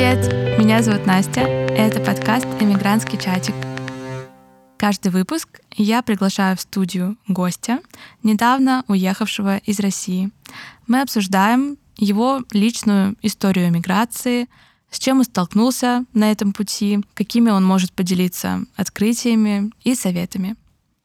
Привет! Меня зовут Настя. Это подкаст «Эмигрантский чатик». Каждый выпуск я приглашаю в студию гостя, недавно уехавшего из России. Мы обсуждаем его личную историю эмиграции, с чем он столкнулся на этом пути, какими он может поделиться открытиями и советами.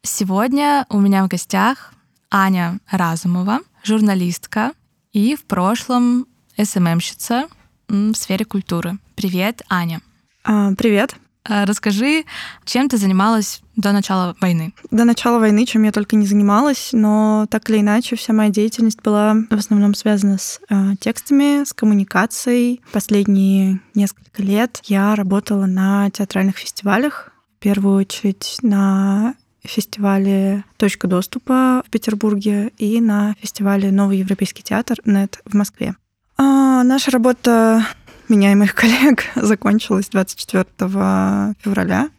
Сегодня у меня в гостях Аня Разумова, журналистка и в прошлом СММщица в сфере культуры. Привет, Аня. А, привет. А, расскажи, чем ты занималась до начала войны? До начала войны, чем я только не занималась, но так или иначе вся моя деятельность была в основном связана с э, текстами, с коммуникацией. Последние несколько лет я работала на театральных фестивалях, в первую очередь на фестивале «Точка доступа» в Петербурге и на фестивале «Новый европейский театр» НЕТ в Москве. А, наша работа меня и моих коллег закончилась 24 февраля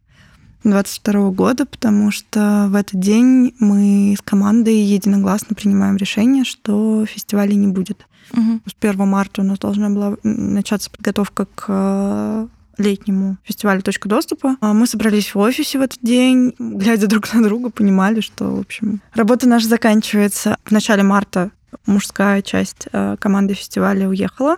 2022 года, потому что в этот день мы с командой единогласно принимаем решение, что фестиваля не будет. Угу. С 1 марта у нас должна была начаться подготовка к э, летнему фестивалю «Точка доступа». А мы собрались в офисе в этот день, глядя друг на друга, понимали, что, в общем, работа наша заканчивается. В начале марта мужская часть э, команды фестиваля уехала,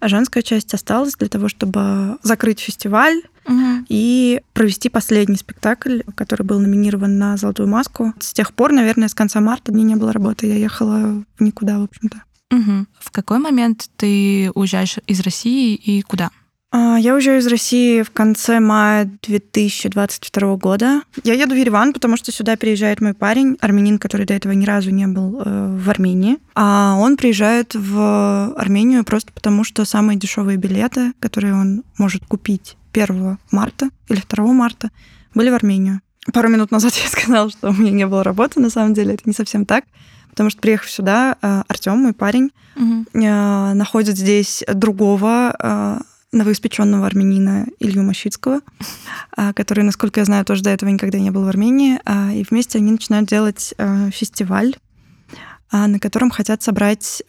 а женская часть осталась для того, чтобы закрыть фестиваль угу. и провести последний спектакль, который был номинирован на «Золотую маску». С тех пор, наверное, с конца марта мне не было работы, я ехала в никуда, в общем-то. Угу. В какой момент ты уезжаешь из России и куда? А, я уезжаю из России в конце мая 2022 года. Я еду в Ереван, потому что сюда приезжает мой парень, армянин, который до этого ни разу не был э, в Армении. А он приезжает в Армению просто потому, что самые дешевые билеты, которые он может купить 1 марта или 2 марта, были в Армению. Пару минут назад я сказала, что у меня не было работы, на самом деле это не совсем так. Потому что, приехав сюда, э, Артем, мой парень, угу. находит здесь другого новоиспеченного армянина Илью Мощицкого, а, который, насколько я знаю, тоже до этого никогда не был в Армении. А, и вместе они начинают делать а, фестиваль, на котором хотят собрать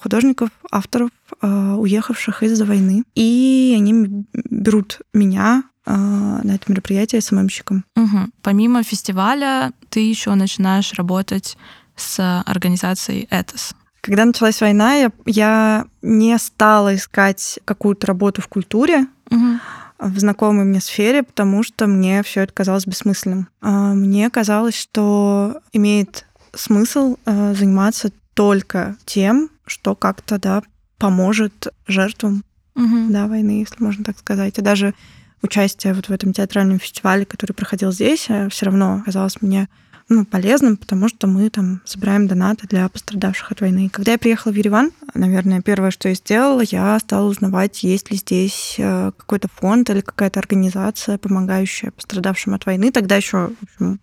художников, авторов, уехавших из-за войны. И они берут меня на это мероприятие СММщиком. Угу. Помимо фестиваля, ты еще начинаешь работать с организацией «Этос». Когда началась война, я, я не стала искать какую-то работу в культуре, угу. в знакомой мне сфере, потому что мне все это казалось бессмысленным. А, мне казалось, что имеет смысл э, заниматься только тем, что как-то да, поможет жертвам угу. да, войны, если можно так сказать. И даже участие вот в этом театральном фестивале, который проходил здесь, э, все равно казалось мне ну, полезным, потому что мы там собираем донаты для пострадавших от войны. Когда я приехала в Ереван, наверное, первое, что я сделала, я стала узнавать, есть ли здесь э, какой-то фонд или какая-то организация, помогающая пострадавшим от войны. Тогда еще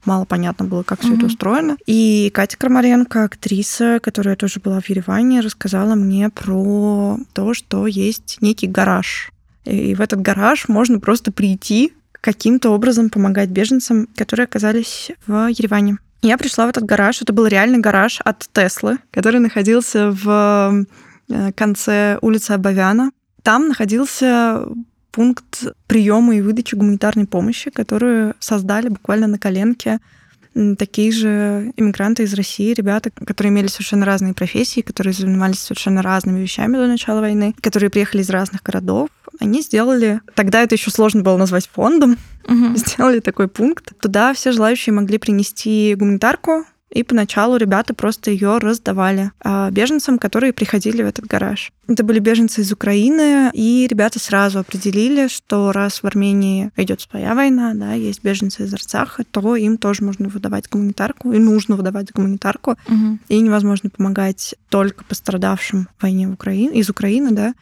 мало понятно было, как все mm-hmm. это устроено. И Катя Крамаренко, актриса, которая тоже была в Ереване, рассказала мне про то, что есть некий гараж. И в этот гараж можно просто прийти каким-то образом помогать беженцам, которые оказались в Ереване. Я пришла в этот гараж. Это был реальный гараж от Теслы, который находился в э, конце улицы Абавяна. Там находился пункт приема и выдачи гуманитарной помощи, которую создали буквально на коленке такие же иммигранты из России, ребята, которые имели совершенно разные профессии, которые занимались совершенно разными вещами до начала войны, которые приехали из разных городов. Они сделали, тогда это еще сложно было назвать фондом, угу. сделали такой пункт. Туда все желающие могли принести гуманитарку, и поначалу ребята просто ее раздавали а, беженцам, которые приходили в этот гараж. Это были беженцы из Украины, и ребята сразу определили, что раз в Армении идет своя война, да, есть беженцы из Арцаха, то им тоже можно выдавать гуманитарку, и нужно выдавать гуманитарку. Угу. И невозможно помогать только пострадавшим в войне в Украине, из Украины, да,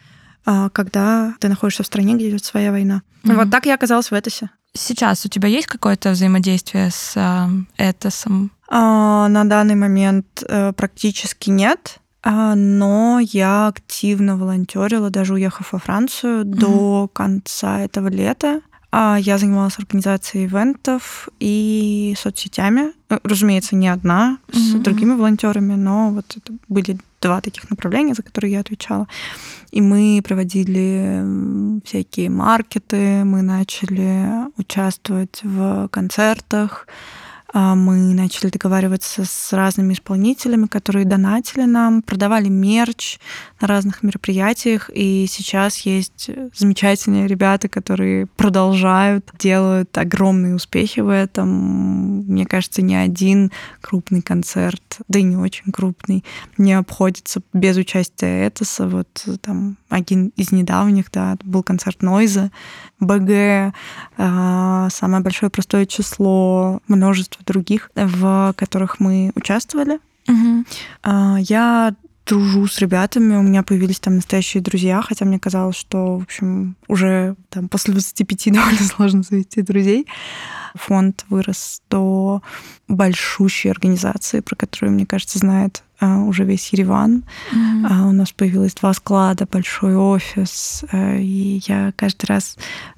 а, когда ты находишься в стране, где идет своя война. Угу. Вот так я оказалась в Этосе. Сейчас у тебя есть какое-то взаимодействие с э, Этосом? А, на данный момент э, практически нет, а, но я активно волонтерила, даже уехав во Францию mm-hmm. до конца этого лета. А я занималась организацией ивентов и соцсетями. Э, разумеется, не одна, с mm-hmm. другими волонтерами, но вот это были два таких направления, за которые я отвечала. И мы проводили всякие маркеты, мы начали участвовать в концертах, мы начали договариваться с разными исполнителями, которые донатили нам, продавали мерч на разных мероприятиях. И сейчас есть замечательные ребята, которые продолжают, делают огромные успехи в этом. Мне кажется, ни один крупный концерт, да и не очень крупный, не обходится без участия Этоса. Вот там один из недавних, да, был концерт Нойза, БГ, а, самое большое простое число, множество других, в которых мы участвовали. Угу. Я дружу с ребятами, у меня появились там настоящие друзья, хотя мне казалось, что, в общем, уже там после 25 довольно сложно завести друзей. Фонд вырос до большущей организации, про которую, мне кажется, знает а, уже весь Ереван. Mm-hmm. У нас появилось два склада, большой офис. А, и я каждый раз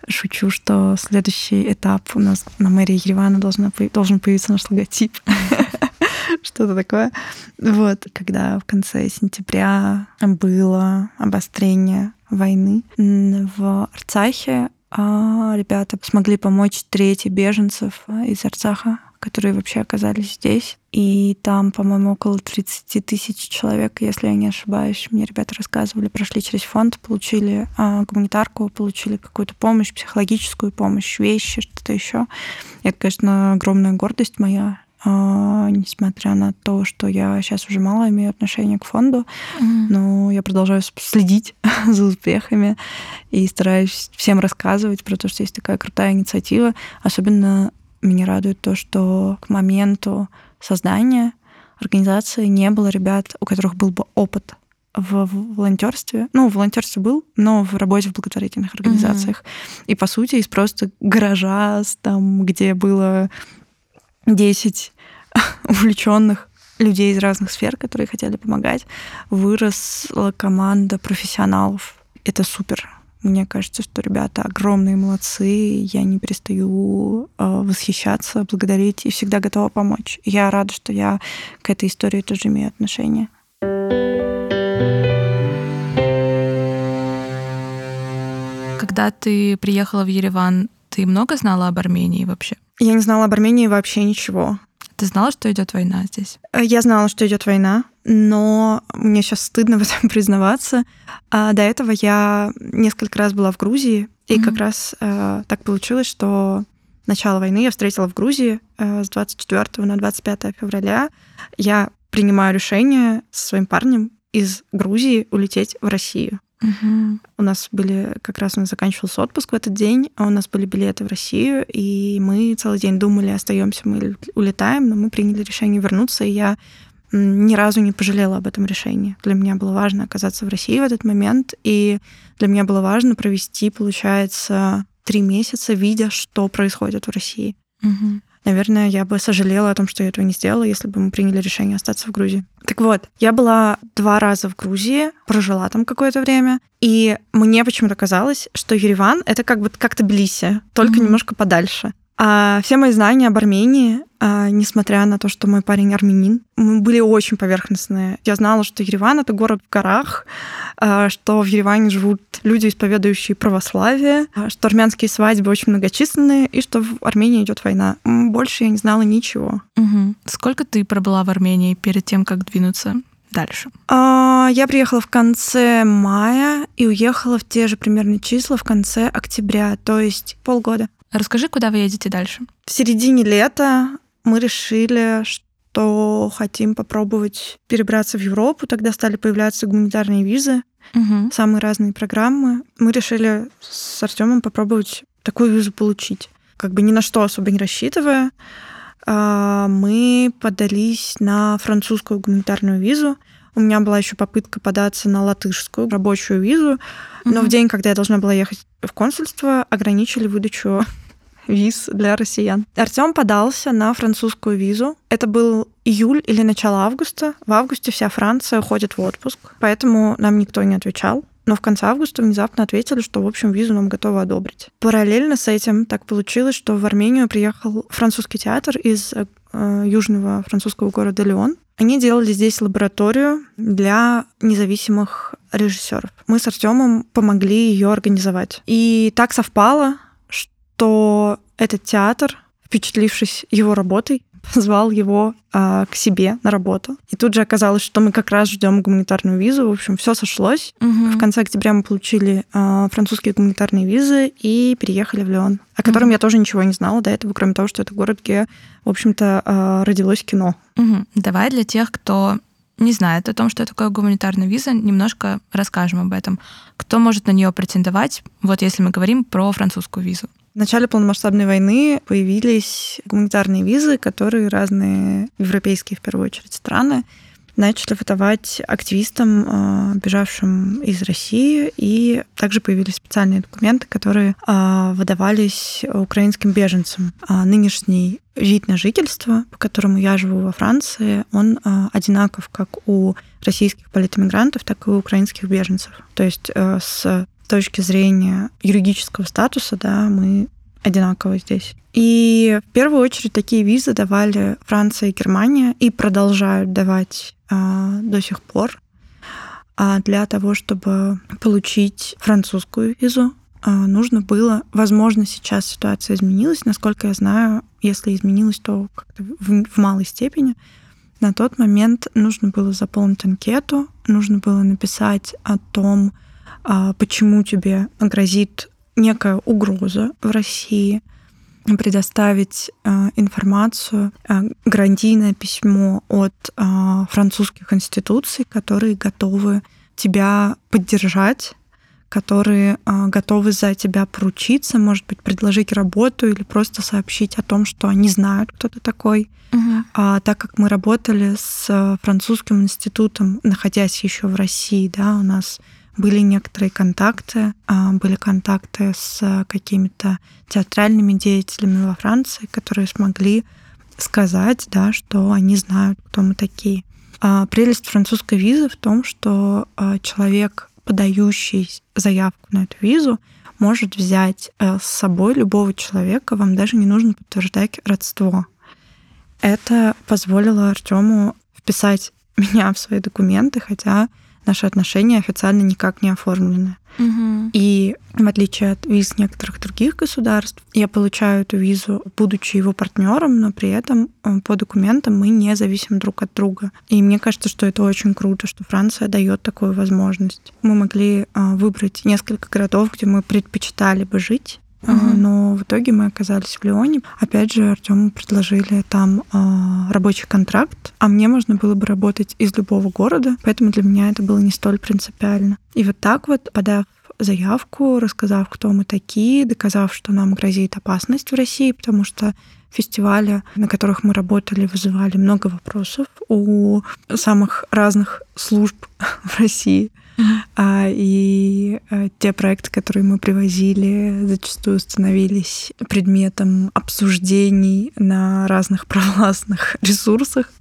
шучу, что следующий этап у нас на мэрии Еревана должна, должен появиться наш логотип. Что-то такое. Вот, когда в конце сентября было обострение войны в Арцахе, ребята смогли помочь трети беженцев из Арцаха которые вообще оказались здесь. И там, по-моему, около 30 тысяч человек, если я не ошибаюсь. Мне ребята рассказывали, прошли через фонд, получили а, гуманитарку, получили какую-то помощь, психологическую помощь, вещи, что-то еще. Это, конечно, огромная гордость моя, а, несмотря на то, что я сейчас уже мало имею отношения к фонду, mm-hmm. но я продолжаю следить за успехами и стараюсь всем рассказывать про то, что есть такая крутая инициатива, особенно меня радует то, что к моменту создания организации не было ребят, у которых был бы опыт в волонтерстве. Ну, в волонтерстве был, но в работе в благотворительных организациях. Mm-hmm. И, по сути, из просто гаража, там, где было 10 увлеченных людей из разных сфер, которые хотели помогать, выросла команда профессионалов. Это супер. Мне кажется, что ребята огромные молодцы. Я не перестаю э, восхищаться, благодарить и всегда готова помочь. Я рада, что я к этой истории тоже имею отношение. Когда ты приехала в Ереван, ты много знала об Армении вообще? Я не знала об Армении вообще ничего. Ты знала, что идет война здесь? Э, я знала, что идет война, но мне сейчас стыдно в этом признаваться. А до этого я несколько раз была в Грузии, и mm-hmm. как раз э, так получилось, что начало войны я встретила в Грузии э, с 24 на 25 февраля. Я принимаю решение со своим парнем из Грузии улететь в Россию. Угу. У нас были, как раз у нас заканчивался отпуск в этот день, а у нас были билеты в Россию, и мы целый день думали, остаемся мы или улетаем, но мы приняли решение вернуться, и я ни разу не пожалела об этом решении. Для меня было важно оказаться в России в этот момент, и для меня было важно провести, получается, три месяца, видя, что происходит в России. Угу наверное, я бы сожалела о том, что я этого не сделала, если бы мы приняли решение остаться в Грузии. Так вот, я была два раза в Грузии, прожила там какое-то время, и мне почему-то казалось, что Ереван — это как бы как Тбилиси, только mm-hmm. немножко подальше. А все мои знания об Армении, а, несмотря на то, что мой парень армянин, были очень поверхностные. Я знала, что Ереван — это город в горах, а, что в Ереване живут люди, исповедующие православие, а, что армянские свадьбы очень многочисленные, и что в Армении идет война. Больше я не знала ничего. Угу. Сколько ты пробыла в Армении перед тем, как двинуться дальше? Я приехала в конце мая и уехала в те же примерно числа в конце октября, то есть полгода. Расскажи, куда вы едете дальше? В середине лета мы решили, что хотим попробовать перебраться в Европу. Тогда стали появляться гуманитарные визы, угу. самые разные программы. Мы решили с Артемом попробовать такую визу получить. Как бы ни на что особо не рассчитывая, а, мы подались на французскую гуманитарную визу. У меня была еще попытка податься на латышскую рабочую визу, но угу. в день, когда я должна была ехать в консульство, ограничили выдачу виз для россиян. Артем подался на французскую визу. Это был июль или начало августа. В августе вся Франция уходит в отпуск, поэтому нам никто не отвечал. но в конце августа внезапно ответили, что, в общем, визу нам готовы одобрить. Параллельно с этим так получилось, что в Армению приехал французский театр из э, южного французского города Леон. Они делали здесь лабораторию для независимых режиссеров. Мы с Артемом помогли ее организовать. И так совпало, что этот театр, впечатлившись его работой, позвал его а, к себе на работу. И тут же оказалось, что мы как раз ждем гуманитарную визу. В общем, все сошлось. Угу. В конце октября мы получили а, французские гуманитарные визы и переехали в Леон, о котором угу. я тоже ничего не знала до этого, кроме того, что это город, где, в общем-то, а, родилось кино. Угу. Давай для тех, кто не знает о том, что такое гуманитарная виза, немножко расскажем об этом. Кто может на нее претендовать, вот если мы говорим про французскую визу? В начале полномасштабной войны появились гуманитарные визы, которые разные европейские, в первую очередь, страны начали выдавать активистам, а, бежавшим из России, и также появились специальные документы, которые а, выдавались украинским беженцам. А нынешний вид на жительство, по которому я живу во Франции, он одинаков как у российских политэмигрантов, так и у украинских беженцев. То есть с точки зрения юридического статуса, да, мы одинаково здесь. И в первую очередь такие визы давали Франция и Германия и продолжают давать а, до сих пор. А для того, чтобы получить французскую визу, а, нужно было, возможно, сейчас ситуация изменилась, насколько я знаю, если изменилась, то как-то в, в малой степени. На тот момент нужно было заполнить анкету, нужно было написать о том, почему тебе грозит некая угроза в России, предоставить э, информацию, э, гарантийное письмо от э, французских институций, которые готовы тебя поддержать, которые готовы за тебя поручиться, может быть, предложить работу или просто сообщить о том, что они знают, кто ты такой. Угу. А, так как мы работали с французским институтом, находясь еще в России, да, у нас были некоторые контакты, а, были контакты с какими-то театральными деятелями во Франции, которые смогли сказать, да, что они знают, кто мы такие. А, прелесть французской визы в том, что а, человек, подающий заявку на эту визу, может взять с собой любого человека, вам даже не нужно подтверждать родство. Это позволило Артему вписать меня в свои документы, хотя наши отношения официально никак не оформлены. Угу. И в отличие от виз некоторых других государств, я получаю эту визу, будучи его партнером, но при этом э, по документам мы не зависим друг от друга. И мне кажется, что это очень круто, что Франция дает такую возможность. Мы могли э, выбрать несколько городов, где мы предпочитали бы жить, Но в итоге мы оказались в Лионе. Опять же, Артему предложили там а, рабочий контракт, а мне можно было бы работать из любого города, поэтому для меня это было не столь принципиально. И вот так вот, подав заявку, рассказав, кто мы такие, доказав, что нам грозит опасность в России, потому что фестивали, на которых мы работали, вызывали много вопросов у самых разных служб в России. А, и а, те проекты, которые мы привозили, зачастую становились предметом обсуждений на разных провластных ресурсах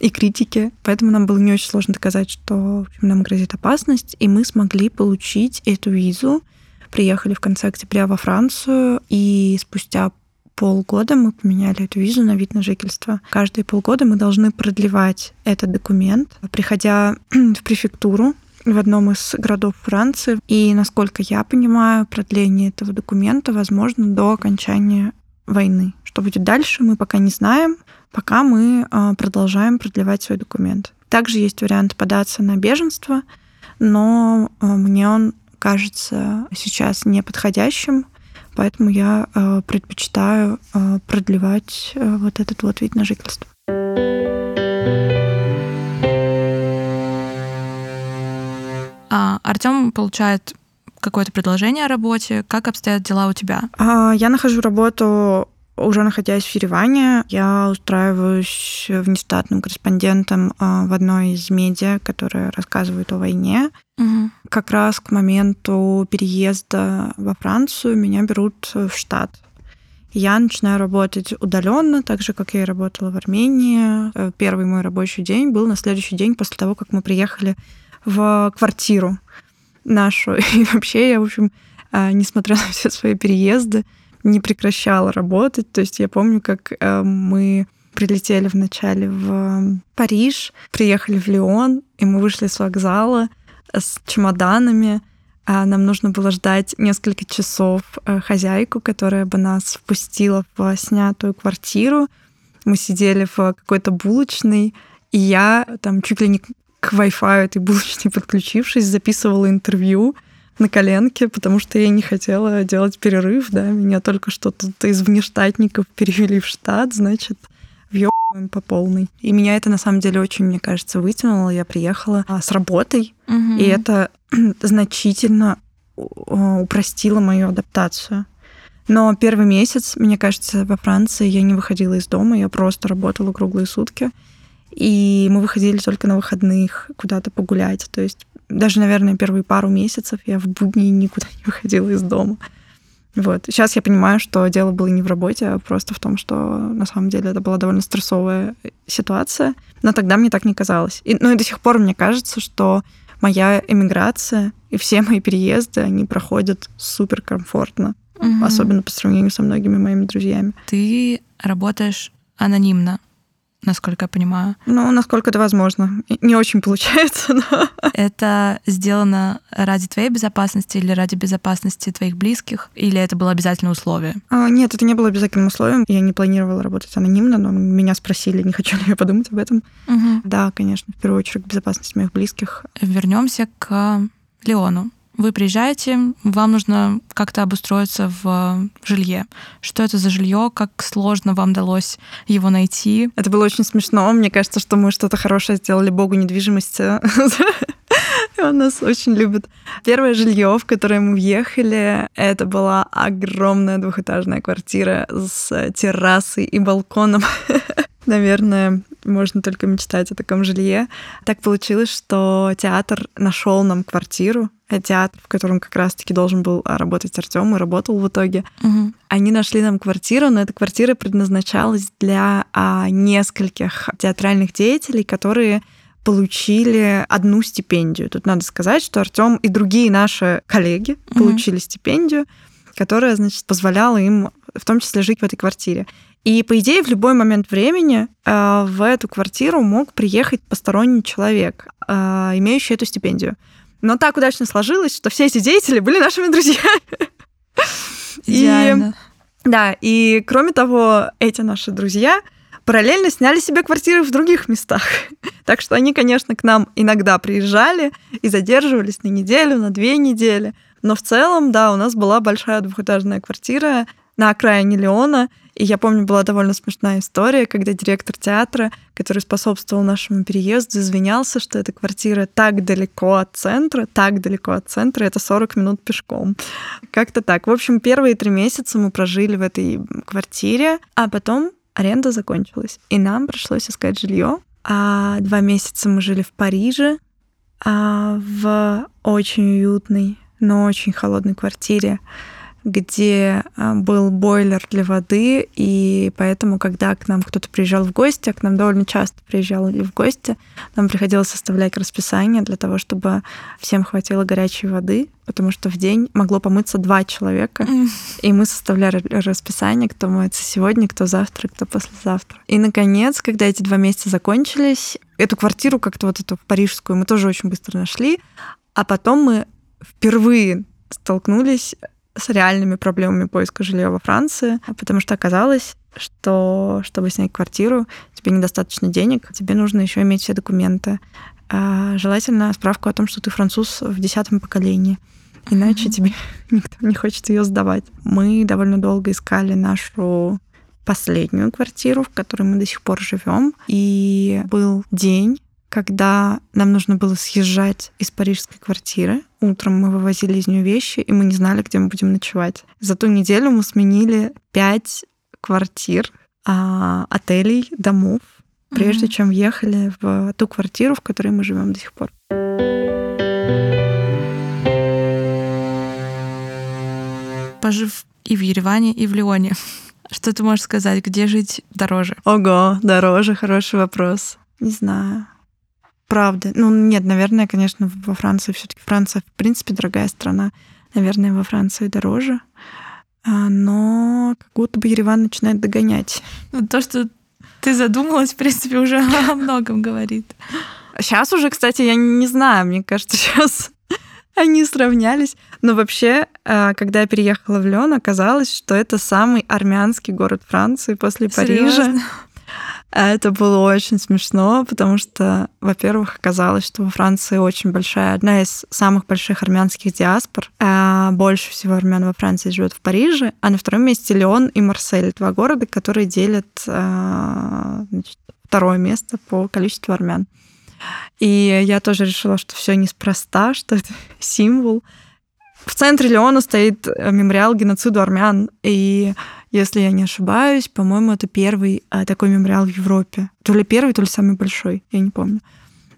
и критики. Поэтому нам было не очень сложно доказать, что нам грозит опасность, и мы смогли получить эту визу. Приехали в конце октября во Францию, и спустя полгода мы поменяли эту визу на вид на жительство. Каждые полгода мы должны продлевать этот документ. Приходя в префектуру, в одном из городов Франции. И, насколько я понимаю, продление этого документа возможно до окончания войны. Что будет дальше, мы пока не знаем, пока мы а, продолжаем продлевать свой документ. Также есть вариант податься на беженство, но а, мне он кажется сейчас неподходящим, поэтому я а, предпочитаю продлевать вот этот вот вид на жительство. А, Артем получает какое-то предложение о работе. Как обстоят дела у тебя? А, я нахожу работу уже находясь в Ереване, я устраиваюсь внештатным корреспондентом а, в одной из медиа, которая рассказывает о войне. Угу. Как раз к моменту переезда во Францию меня берут в штат. Я начинаю работать удаленно, так же, как я и работала в Армении. Э, первый мой рабочий день был на следующий день после того, как мы приехали в квартиру. нашу. И вообще я, в общем, а, несмотря на все свои переезды, не прекращала работать. То есть я помню, как э, мы прилетели вначале в Париж, приехали в Лион, и мы вышли с вокзала с чемоданами. А нам нужно было ждать несколько часов э, хозяйку, которая бы нас впустила в снятую квартиру. Мы сидели в какой-то булочной, и я там чуть ли не к Wi-Fi этой булочной подключившись, записывала интервью на коленке, потому что я не хотела делать перерыв, да, меня только что тут из внештатников перевели в штат, значит, въебываем по полной. И меня это на самом деле очень, мне кажется, вытянуло. Я приехала а, с работой, угу. и это значительно упростило мою адаптацию. Но первый месяц, мне кажется, во Франции я не выходила из дома, я просто работала круглые сутки. И мы выходили только на выходных куда-то погулять. То есть даже, наверное, первые пару месяцев я в будни никуда не выходила из дома. Вот. Сейчас я понимаю, что дело было не в работе, а просто в том, что на самом деле это была довольно стрессовая ситуация. Но тогда мне так не казалось. И, ну и до сих пор мне кажется, что моя эмиграция и все мои переезды, они проходят супер комфортно. Угу. Особенно по сравнению со многими моими друзьями. Ты работаешь анонимно насколько я понимаю. Ну, насколько это возможно. Не очень получается, но... Это сделано ради твоей безопасности или ради безопасности твоих близких? Или это было обязательное условие? А, нет, это не было обязательным условием. Я не планировала работать анонимно, но меня спросили, не хочу ли я подумать об этом. Угу. Да, конечно, в первую очередь безопасность моих близких. Вернемся к Леону. Вы приезжаете, вам нужно как-то обустроиться в жилье. Что это за жилье? Как сложно вам удалось его найти? Это было очень смешно. Мне кажется, что мы что-то хорошее сделали Богу недвижимости. Он нас очень любит. Первое жилье, в которое мы въехали, это была огромная двухэтажная квартира с террасой и балконом. Наверное, можно только мечтать о таком жилье. Так получилось, что театр нашел нам квартиру, э, театр, в котором как раз-таки должен был а, работать Артем и работал в итоге. Угу. Они нашли нам квартиру, но эта квартира предназначалась для а, нескольких театральных деятелей, которые получили одну стипендию. Тут надо сказать, что Артем и другие наши коллеги угу. получили стипендию, которая, значит, позволяла им в том числе жить в этой квартире. И, по идее, в любой момент времени э, в эту квартиру мог приехать посторонний человек, э, имеющий эту стипендию. Но так удачно сложилось, что все эти деятели были нашими друзьями. Идеально. И, да, и кроме того, эти наши друзья параллельно сняли себе квартиры в других местах. Так что они, конечно, к нам иногда приезжали и задерживались на неделю, на две недели. Но в целом, да, у нас была большая двухэтажная квартира на окраине Леона, и я помню, была довольно смешная история, когда директор театра, который способствовал нашему переезду, извинялся, что эта квартира так далеко от центра, так далеко от центра, это 40 минут пешком. Как-то так. В общем, первые три месяца мы прожили в этой квартире, а потом аренда закончилась, и нам пришлось искать жилье. А два месяца мы жили в Париже, а в очень уютной, но очень холодной квартире где а, был бойлер для воды, и поэтому, когда к нам кто-то приезжал в гости, а к нам довольно часто приезжали в гости, нам приходилось составлять расписание для того, чтобы всем хватило горячей воды, потому что в день могло помыться два человека, и мы составляли расписание, кто моется сегодня, кто завтра, кто послезавтра. И, наконец, когда эти два месяца закончились, эту квартиру как-то вот эту парижскую мы тоже очень быстро нашли, а потом мы впервые столкнулись с реальными проблемами поиска жилья во Франции, потому что оказалось, что чтобы снять квартиру, тебе недостаточно денег, тебе нужно еще иметь все документы. А желательно справку о том, что ты француз в десятом поколении. Иначе mm-hmm. тебе никто не хочет ее сдавать. Мы довольно долго искали нашу последнюю квартиру, в которой мы до сих пор живем. И был день, когда нам нужно было съезжать из парижской квартиры. Утром мы вывозили из нее вещи, и мы не знали, где мы будем ночевать. За ту неделю мы сменили пять квартир, а, отелей, домов, прежде mm-hmm. чем въехали в ту квартиру, в которой мы живем до сих пор. Пожив и в Ереване, и в Лионе. Что ты можешь сказать, где жить дороже? Ого, дороже, хороший вопрос. Не знаю правда. Ну, нет, наверное, конечно, во Франции все-таки Франция, в принципе, дорогая страна. Наверное, во Франции дороже. А, но как будто бы Ереван начинает догонять. Ну, то, что ты задумалась, в принципе, уже о многом говорит. Сейчас уже, кстати, я не знаю, мне кажется, сейчас они сравнялись. Но вообще, а, когда я переехала в Лен, оказалось, что это самый армянский город Франции после Серьезно? Парижа. Это было очень смешно, потому что, во-первых, оказалось, что во Франции очень большая, одна из самых больших армянских диаспор. А больше всего армян во Франции живет в Париже, а на втором месте Леон и Марсель, два города, которые делят а, значит, второе место по количеству армян. И я тоже решила, что все неспроста, что это символ. В центре Леона стоит мемориал геноциду армян, и если я не ошибаюсь, по-моему, это первый а, такой мемориал в Европе. То ли первый, то ли самый большой, я не помню.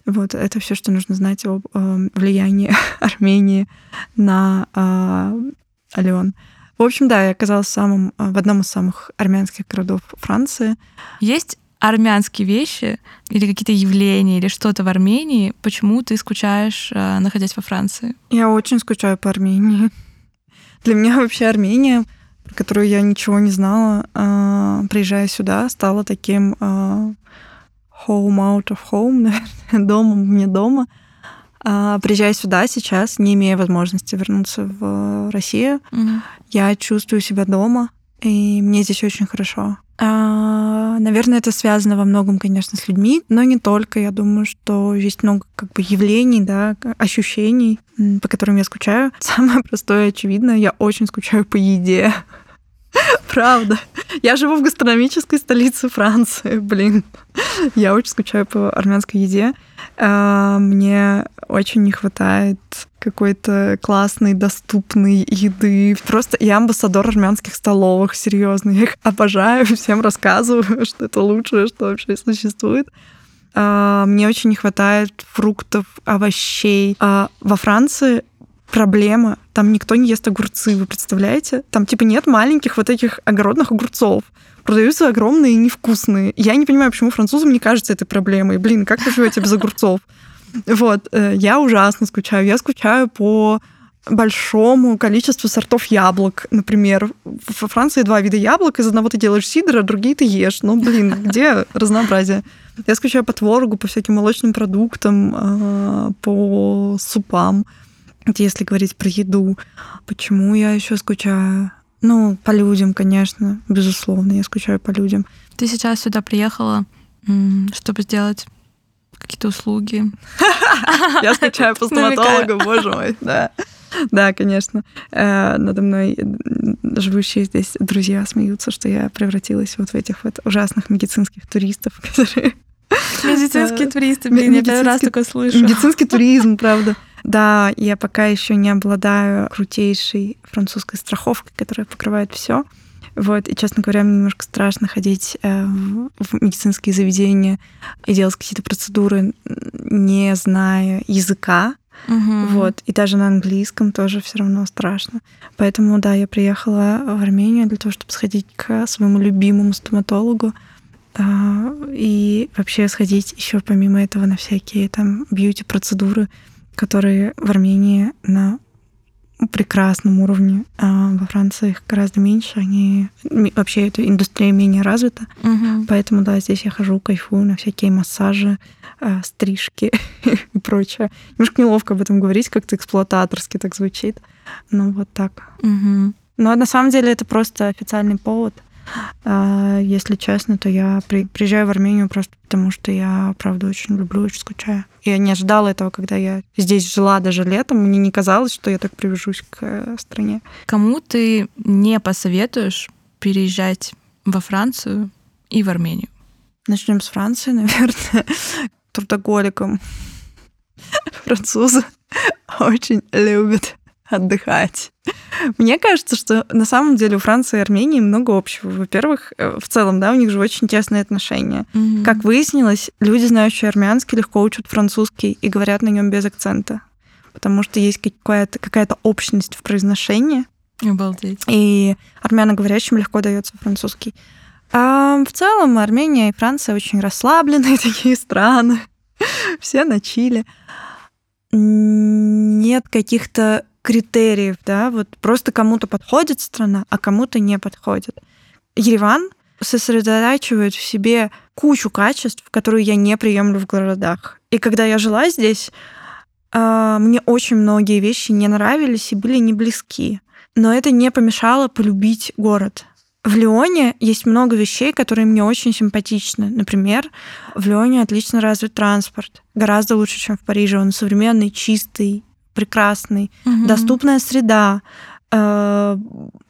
Вот, это все, что нужно знать об э, влиянии Армении на э, Алион. В общем, да, я оказалась самым, а, в одном из самых армянских городов Франции. Есть армянские вещи или какие-то явления или что-то в Армении, почему ты скучаешь, находясь во Франции? Я очень скучаю по Армении. Для меня вообще Армения про которую я ничего не знала, а, приезжая сюда, стала таким а, home out of home, наверное, домом вне дома. А, приезжая сюда сейчас, не имея возможности вернуться в Россию, mm-hmm. я чувствую себя дома, и мне здесь очень хорошо. Наверное, это связано во многом, конечно, с людьми, но не только. Я думаю, что есть много как бы явлений, да, ощущений, по которым я скучаю. Самое простое и очевидное, я очень скучаю по еде. Правда. Я живу в гастрономической столице Франции, блин. Я очень скучаю по армянской еде. А, мне очень не хватает какой-то классной, доступной еды. Просто я амбассадор армянских столовых, серьезно. Я их обожаю, всем рассказываю, что это лучшее, что вообще существует. А, мне очень не хватает фруктов, овощей. А, во Франции проблема. Там никто не ест огурцы, вы представляете? Там типа нет маленьких вот этих огородных огурцов. Продаются огромные и невкусные. Я не понимаю, почему французам не кажется этой проблемой. Блин, как вы живете без огурцов? Вот, э, я ужасно скучаю. Я скучаю по большому количеству сортов яблок. Например, во Франции два вида яблок. Из одного ты делаешь сидр, а другие ты ешь. Ну, блин, где разнообразие? Я скучаю по творогу, по всяким молочным продуктам, э, по супам. Если говорить про еду, почему я еще скучаю? Ну, по людям, конечно, безусловно, я скучаю по людям. Ты сейчас сюда приехала, чтобы сделать какие-то услуги. Я скучаю по стоматологу, боже мой, да. Да, конечно. Э, надо мной живущие здесь друзья смеются, что я превратилась вот в этих вот ужасных медицинских туристов, которые... Медицинские туристы, блин, я первый раз такое слышу. Медицинский туризм, правда. Да, я пока еще не обладаю крутейшей французской страховкой, которая покрывает все. Вот, и, честно говоря, мне немножко страшно ходить э, в медицинские заведения и делать какие-то процедуры, не зная языка. Угу. Вот, и даже на английском тоже все равно страшно. Поэтому, да, я приехала в Армению для того, чтобы сходить к своему любимому стоматологу а, и вообще сходить еще помимо этого на всякие там бьюти-процедуры которые в Армении на прекрасном уровне, а во Франции их гораздо меньше, они вообще эта индустрия менее развита, угу. поэтому да, здесь я хожу, кайфую на всякие массажи, а, стрижки и прочее. Немножко неловко об этом говорить, как-то эксплуататорски так звучит, но вот так. Угу. Но на самом деле это просто официальный повод если честно, то я приезжаю в Армению просто потому, что я, правда, очень люблю, очень скучаю. Я не ожидала этого, когда я здесь жила даже летом. Мне не казалось, что я так привяжусь к э, стране. Кому ты не посоветуешь переезжать во Францию и в Армению? Начнем с Франции, наверное, трудоголиком. Французы очень любят отдыхать. Мне кажется, что на самом деле у Франции и Армении много общего. Во-первых, э, в целом, да, у них же очень тесные отношения. Mm-hmm. Как выяснилось, люди, знающие армянский, легко учат французский и говорят на нем без акцента. Потому что есть какая-то, какая-то общность в произношении. Обалдеть. И армяноговорящим легко дается французский. А в целом Армения и Франция очень расслабленные такие страны. все на чили. Нет каких-то критериев, да, вот просто кому-то подходит страна, а кому-то не подходит. Ереван сосредотачивает в себе кучу качеств, которые я не приемлю в городах. И когда я жила здесь, а, мне очень многие вещи не нравились и были не близки. Но это не помешало полюбить город. В Лионе есть много вещей, которые мне очень симпатичны. Например, в Лионе отлично развит транспорт. Гораздо лучше, чем в Париже. Он современный, чистый, прекрасный. Угу. Доступная среда. Э,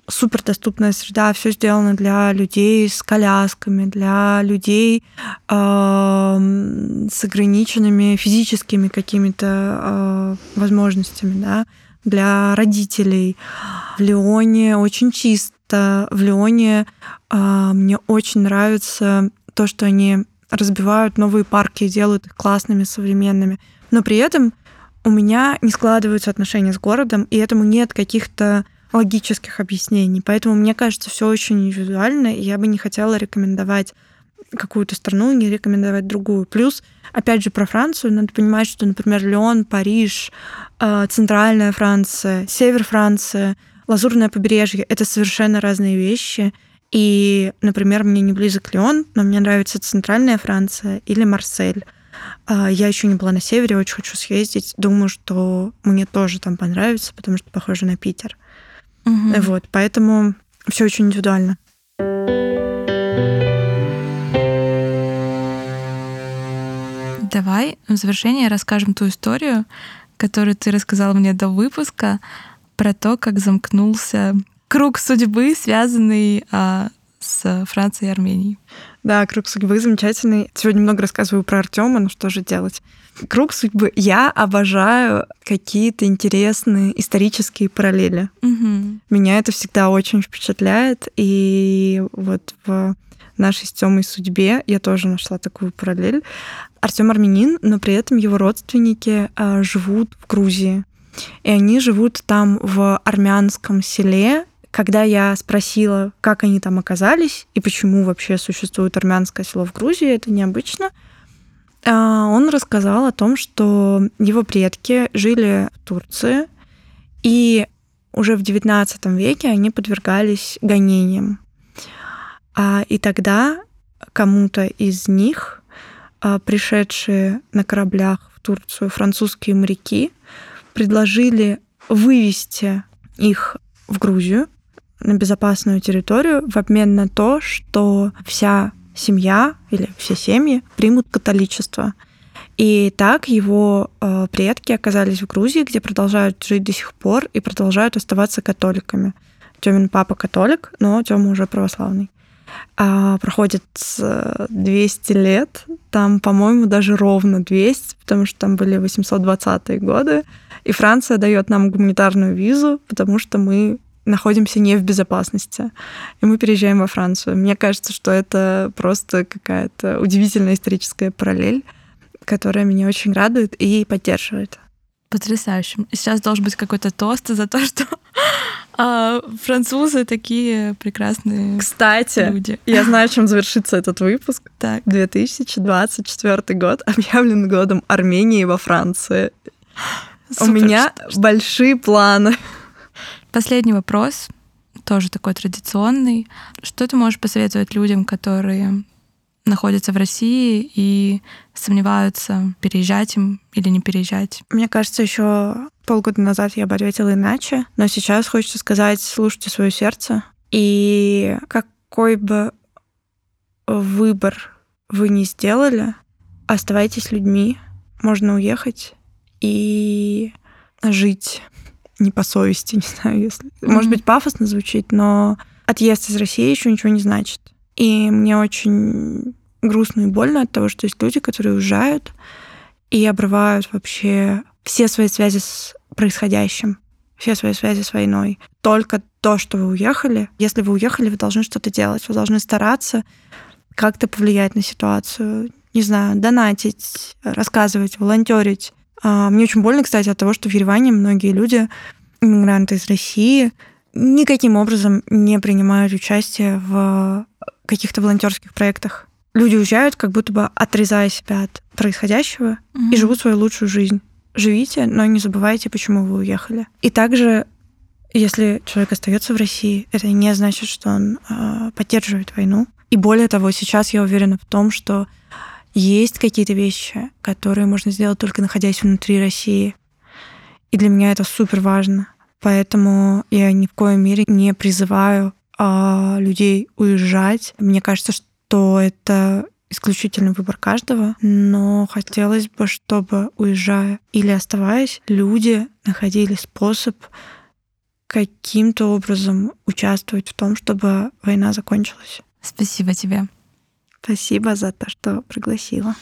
супердоступная среда. Все сделано для людей с колясками, для людей э, с ограниченными физическими какими-то э, возможностями, да для родителей. В Лионе очень чисто. В Лионе э, мне очень нравится то, что они разбивают новые парки, делают их классными, современными. Но при этом у меня не складываются отношения с городом, и этому нет каких-то логических объяснений. Поэтому мне кажется, все очень индивидуально, и я бы не хотела рекомендовать какую-то страну, не рекомендовать другую. Плюс, опять же, про Францию надо понимать, что, например, Леон, Париж, э, центральная Франция, север Франции, лазурное побережье — это совершенно разные вещи. И, например, мне не близок Леон, но мне нравится центральная Франция или Марсель. Э, я еще не была на севере, очень хочу съездить. Думаю, что мне тоже там понравится, потому что похоже на Питер. Угу. Вот, поэтому все очень индивидуально. Давай в завершение расскажем ту историю, которую ты рассказала мне до выпуска, про то, как замкнулся круг судьбы, связанный а, с Францией и Арменией. Да, круг судьбы замечательный. Сегодня много рассказываю про Артема, но что же делать? Круг судьбы. Я обожаю какие-то интересные исторические параллели. Угу. Меня это всегда очень впечатляет. И вот в нашей с Тёмой судьбе я тоже нашла такую параллель. Артем армянин, но при этом его родственники э, живут в Грузии. И они живут там в армянском селе. Когда я спросила, как они там оказались и почему вообще существует армянское село в Грузии, это необычно, э, он рассказал о том, что его предки жили в Турции, и уже в XIX веке они подвергались гонениям. А, и тогда кому-то из них, а, пришедшие на кораблях в Турцию французские моряки, предложили вывести их в Грузию на безопасную территорию в обмен на то, что вся семья или все семьи примут католичество. И так его э, предки оказались в Грузии, где продолжают жить до сих пор и продолжают оставаться католиками. Тёмин папа католик, но Тёма уже православный а, проходит 200 лет, там, по-моему, даже ровно 200, потому что там были 820-е годы, и Франция дает нам гуманитарную визу, потому что мы находимся не в безопасности, и мы переезжаем во Францию. Мне кажется, что это просто какая-то удивительная историческая параллель, которая меня очень радует и поддерживает. Потрясающе. Сейчас должен быть какой-то тост за то, что а, французы такие прекрасные Кстати, люди. я знаю, чем завершится этот выпуск. Так. 2024 год объявлен годом Армении во Франции. Супер, У меня что, большие планы. Последний вопрос, тоже такой традиционный. Что ты можешь посоветовать людям, которые находятся в России и сомневаются, переезжать им или не переезжать? Мне кажется, еще полгода назад я бы ответила иначе, но сейчас хочется сказать, слушайте свое сердце. И какой бы выбор вы не сделали, оставайтесь людьми, можно уехать и жить не по совести, не знаю, если... Mm-hmm. Может быть, пафосно звучит, но отъезд из России еще ничего не значит. И мне очень грустно и больно от того, что есть люди, которые уезжают и обрывают вообще все свои связи с происходящим, все свои связи с войной. Только то, что вы уехали. Если вы уехали, вы должны что-то делать, вы должны стараться как-то повлиять на ситуацию. Не знаю, донатить, рассказывать, волонтерить. А, мне очень больно, кстати, от того, что в Ереване многие люди, иммигранты из России, никаким образом не принимают участие в каких-то волонтерских проектах. люди уезжают, как будто бы отрезая себя от происходящего mm-hmm. и живут свою лучшую жизнь. Живите, но не забывайте, почему вы уехали. И также, если человек остается в России, это не значит, что он э, поддерживает войну. И более того, сейчас я уверена в том, что есть какие-то вещи, которые можно сделать только находясь внутри России. И для меня это супер важно. Поэтому я ни в коем мере не призываю а, людей уезжать. Мне кажется, что это исключительно выбор каждого, но хотелось бы, чтобы, уезжая или оставаясь, люди находили способ каким-то образом участвовать в том, чтобы война закончилась. Спасибо тебе. Спасибо за то, что пригласила.